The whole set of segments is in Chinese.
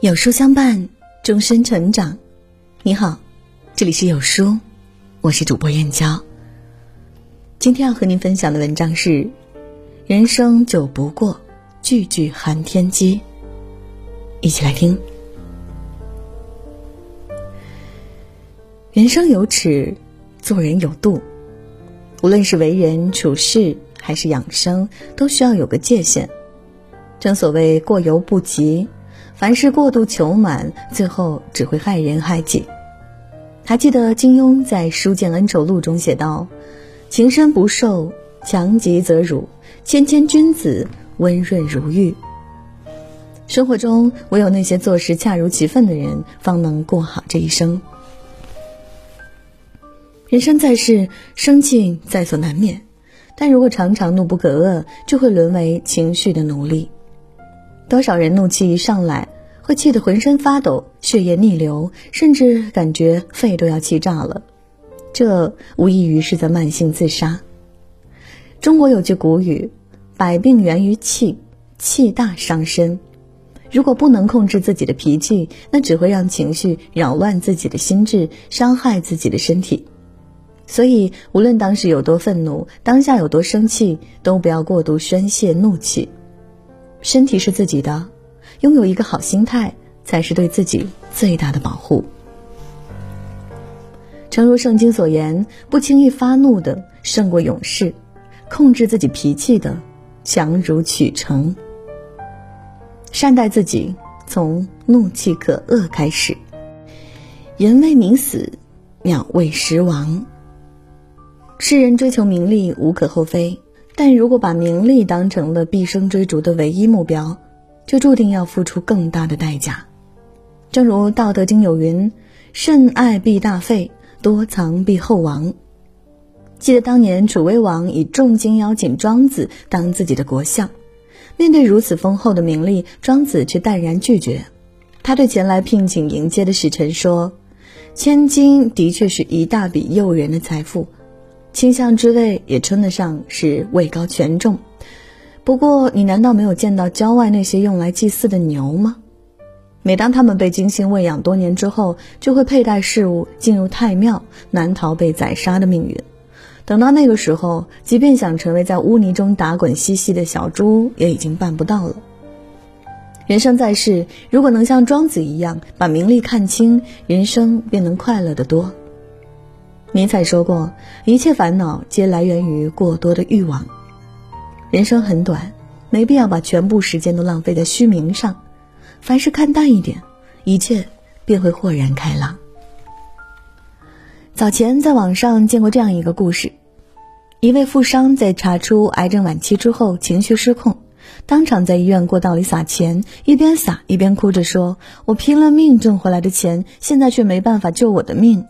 有书相伴，终身成长。你好，这里是有书，我是主播燕娇。今天要和您分享的文章是：人生久不过，句句寒天机。一起来听。人生有尺，做人有度。无论是为人处事还是养生，都需要有个界限。正所谓过犹不及。凡事过度求满，最后只会害人害己。还记得金庸在《书剑恩仇录》中写道：“情深不寿，强极则辱；谦谦君子，温润如玉。”生活中，唯有那些做事恰如其分的人，方能过好这一生。人生在世，生气在所难免，但如果常常怒不可遏，就会沦为情绪的奴隶。多少人怒气一上来，会气得浑身发抖、血液逆流，甚至感觉肺都要气炸了。这无异于是在慢性自杀。中国有句古语：“百病源于气，气大伤身。”如果不能控制自己的脾气，那只会让情绪扰乱自己的心智，伤害自己的身体。所以，无论当时有多愤怒，当下有多生气，都不要过度宣泄怒气。身体是自己的，拥有一个好心态才是对自己最大的保护。诚如圣经所言，不轻易发怒的胜过勇士，控制自己脾气的强如取成。善待自己，从怒气可遏开始。人为名死，鸟为食亡。世人追求名利无可厚非。但如果把名利当成了毕生追逐的唯一目标，就注定要付出更大的代价。正如《道德经》有云：“慎爱必大费，多藏必厚亡。”记得当年楚威王以重金邀请庄子当自己的国相，面对如此丰厚的名利，庄子却淡然拒绝。他对前来聘请迎接的使臣说：“千金的确是一大笔诱人的财富。”卿相之位也称得上是位高权重，不过你难道没有见到郊外那些用来祭祀的牛吗？每当他们被精心喂养多年之后，就会佩戴饰物进入太庙，难逃被宰杀的命运。等到那个时候，即便想成为在污泥中打滚嬉戏的小猪，也已经办不到了。人生在世，如果能像庄子一样把名利看清，人生便能快乐得多。尼采说过：“一切烦恼皆来源于过多的欲望。”人生很短，没必要把全部时间都浪费在虚名上。凡事看淡一点，一切便会豁然开朗。早前在网上见过这样一个故事：一位富商在查出癌症晚期之后，情绪失控，当场在医院过道里撒钱，一边撒一边哭着说：“我拼了命挣回来的钱，现在却没办法救我的命。”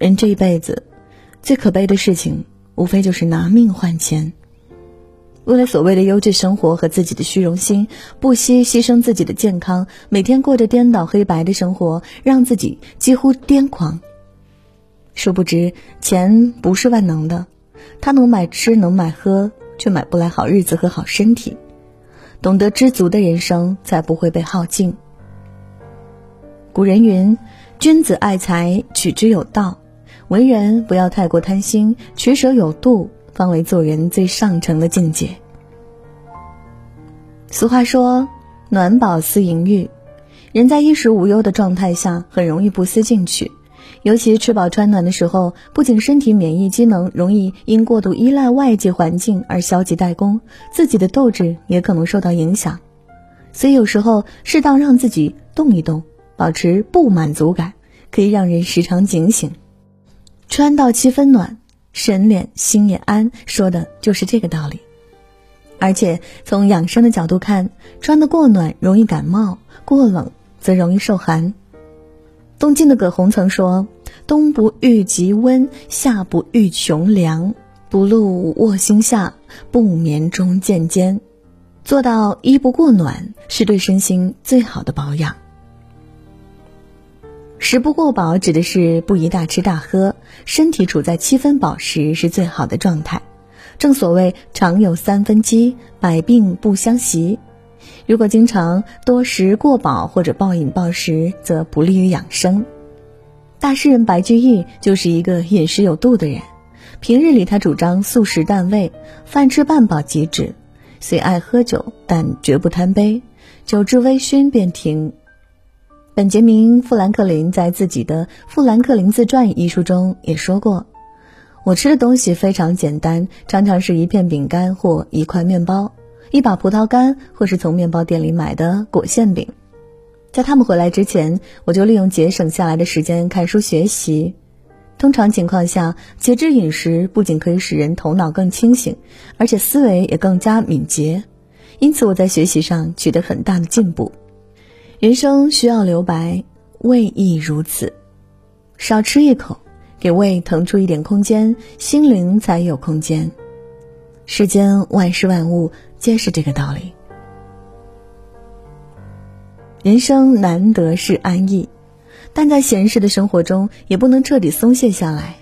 人这一辈子，最可悲的事情，无非就是拿命换钱。为了所谓的优质生活和自己的虚荣心，不惜牺牲自己的健康，每天过着颠倒黑白的生活，让自己几乎癫狂。殊不知，钱不是万能的，它能买吃，能买喝，却买不来好日子和好身体。懂得知足的人生，才不会被耗尽。古人云：“君子爱财，取之有道。”为人不要太过贪心，取舍有度，方为做人最上乘的境界。俗话说：“暖饱思淫欲。”人在衣食无忧的状态下，很容易不思进取。尤其吃饱穿暖的时候，不仅身体免疫机能容易因过度依赖外界环境而消极怠工，自己的斗志也可能受到影响。所以有时候适当让自己动一动，保持不满足感，可以让人时常警醒。穿到七分暖，神脸心也安，说的就是这个道理。而且从养生的角度看，穿得过暖容易感冒，过冷则容易受寒。东晋的葛洪曾说：“冬不遇极温，夏不遇穷凉，不露卧心下，不眠中见坚。”做到衣不过暖，是对身心最好的保养。食不过饱指的是不宜大吃大喝，身体处在七分饱时是最好的状态。正所谓常有三分饥，百病不相袭。如果经常多食过饱或者暴饮暴食，则不利于养生。大诗人白居易就是一个饮食有度的人。平日里，他主张素食淡味，饭吃半饱即止，虽爱喝酒，但绝不贪杯，酒至微醺便停。本杰明·富兰克林在自己的《富兰克林自传》一书中也说过：“我吃的东西非常简单，常常是一片饼干或一块面包，一把葡萄干，或是从面包店里买的果馅饼。在他们回来之前，我就利用节省下来的时间看书学习。”通常情况下，节制饮食不仅可以使人头脑更清醒，而且思维也更加敏捷。因此，我在学习上取得很大的进步。人生需要留白，胃亦如此。少吃一口，给胃腾出一点空间，心灵才有空间。世间万事万物皆是这个道理。人生难得是安逸。但在闲适的生活中，也不能彻底松懈下来，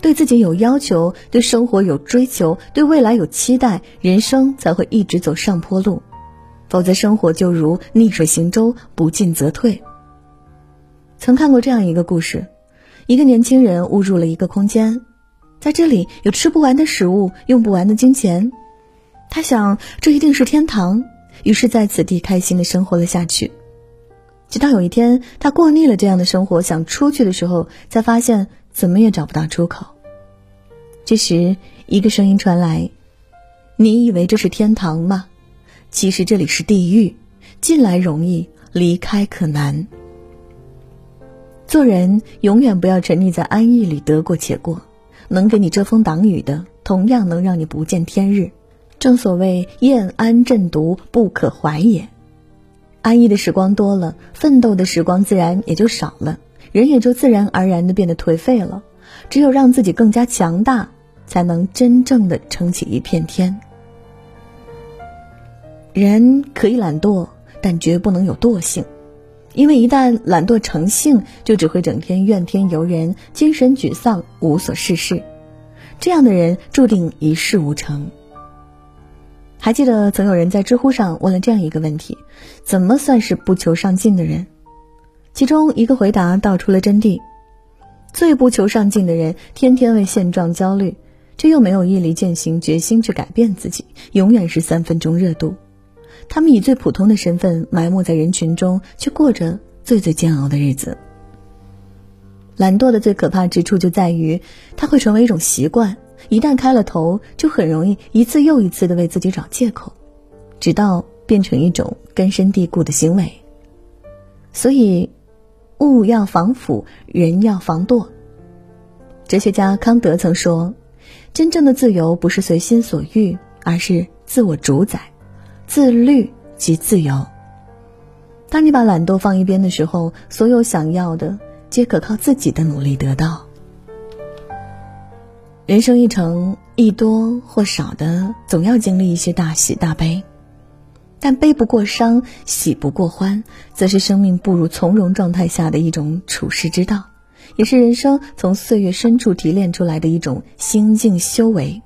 对自己有要求，对生活有追求，对未来有期待，人生才会一直走上坡路。否则，生活就如逆水行舟，不进则退。曾看过这样一个故事：一个年轻人误入了一个空间，在这里有吃不完的食物，用不完的金钱。他想，这一定是天堂，于是在此地开心的生活了下去。直到有一天，他过腻了这样的生活，想出去的时候，才发现怎么也找不到出口。这时，一个声音传来：“你以为这是天堂吗？其实这里是地狱，进来容易，离开可难。做人永远不要沉溺在安逸里得过且过，能给你遮风挡雨的，同样能让你不见天日。正所谓燕安阵独，不可怀也。”安逸的时光多了，奋斗的时光自然也就少了，人也就自然而然的变得颓废了。只有让自己更加强大，才能真正的撑起一片天。人可以懒惰，但绝不能有惰性，因为一旦懒惰成性，就只会整天怨天尤人，精神沮丧，无所事事。这样的人注定一事无成。还记得曾有人在知乎上问了这样一个问题：怎么算是不求上进的人？其中一个回答道出了真谛：最不求上进的人，天天为现状焦虑，却又没有毅力践行决心去改变自己，永远是三分钟热度。他们以最普通的身份埋没在人群中，却过着最最煎熬的日子。懒惰的最可怕之处就在于，它会成为一种习惯。一旦开了头，就很容易一次又一次的为自己找借口，直到变成一种根深蒂固的行为。所以，物要防腐，人要防惰。哲学家康德曾说：“真正的自由不是随心所欲，而是自我主宰。自律即自由。”当你把懒惰放一边的时候，所有想要的皆可靠自己的努力得到。人生一程，亦多或少的，总要经历一些大喜大悲，但悲不过伤，喜不过欢，则是生命步入从容状态下的一种处世之道，也是人生从岁月深处提炼出来的一种心境修为。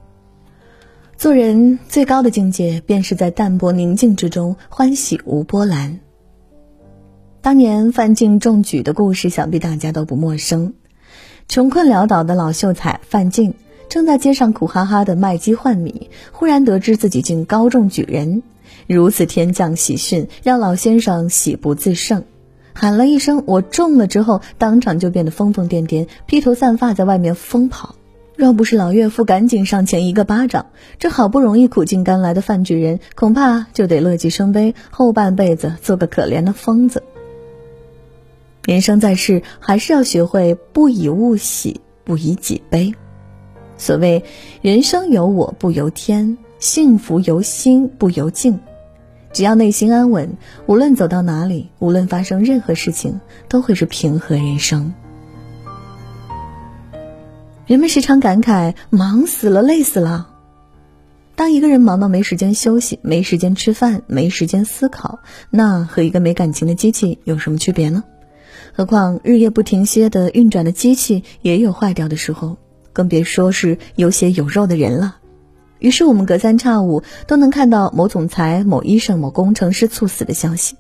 做人最高的境界，便是在淡泊宁静之中，欢喜无波澜。当年范进中举的故事，想必大家都不陌生。穷困潦倒的老秀才范进。正在街上苦哈哈的卖鸡换米，忽然得知自己竟高中举人，如此天降喜讯，让老先生喜不自胜，喊了一声“我中了”之后，当场就变得疯疯癫癫，披头散发在外面疯跑。若不是老岳父赶紧上前一个巴掌，这好不容易苦尽甘来的范举人，恐怕就得乐极生悲，后半辈子做个可怜的疯子。人生在世，还是要学会不以物喜，不以己悲。所谓人生由我不由天，幸福由心不由境。只要内心安稳，无论走到哪里，无论发生任何事情，都会是平和人生。人们时常感慨忙死了，累死了。当一个人忙到没时间休息、没时间吃饭、没时间思考，那和一个没感情的机器有什么区别呢？何况日夜不停歇的运转的机器也有坏掉的时候。更别说是有血有肉的人了。于是我们隔三差五都能看到某总裁、某医生、某工程师猝死的消息，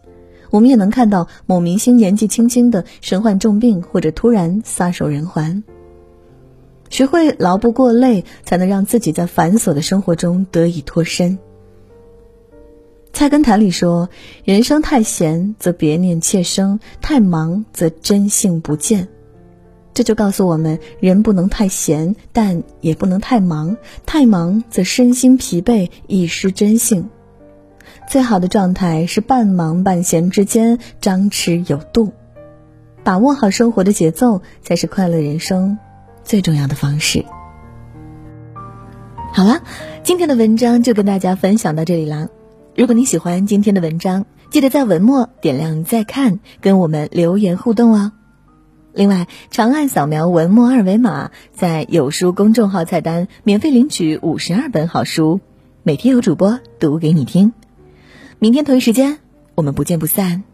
我们也能看到某明星年纪轻轻的身患重病或者突然撒手人寰。学会劳不过累，才能让自己在繁琐的生活中得以脱身。菜根谭里说：“人生太闲则别念妾生，太忙则真性不见。”这就告诉我们，人不能太闲，但也不能太忙。太忙则身心疲惫，易失真性。最好的状态是半忙半闲之间，张弛有度。把握好生活的节奏，才是快乐人生最重要的方式。好了，今天的文章就跟大家分享到这里啦。如果你喜欢今天的文章，记得在文末点亮再看，跟我们留言互动哦。另外，长按扫描文末二维码，在有书公众号菜单免费领取五十二本好书，每天有主播读给你听。明天同一时间，我们不见不散。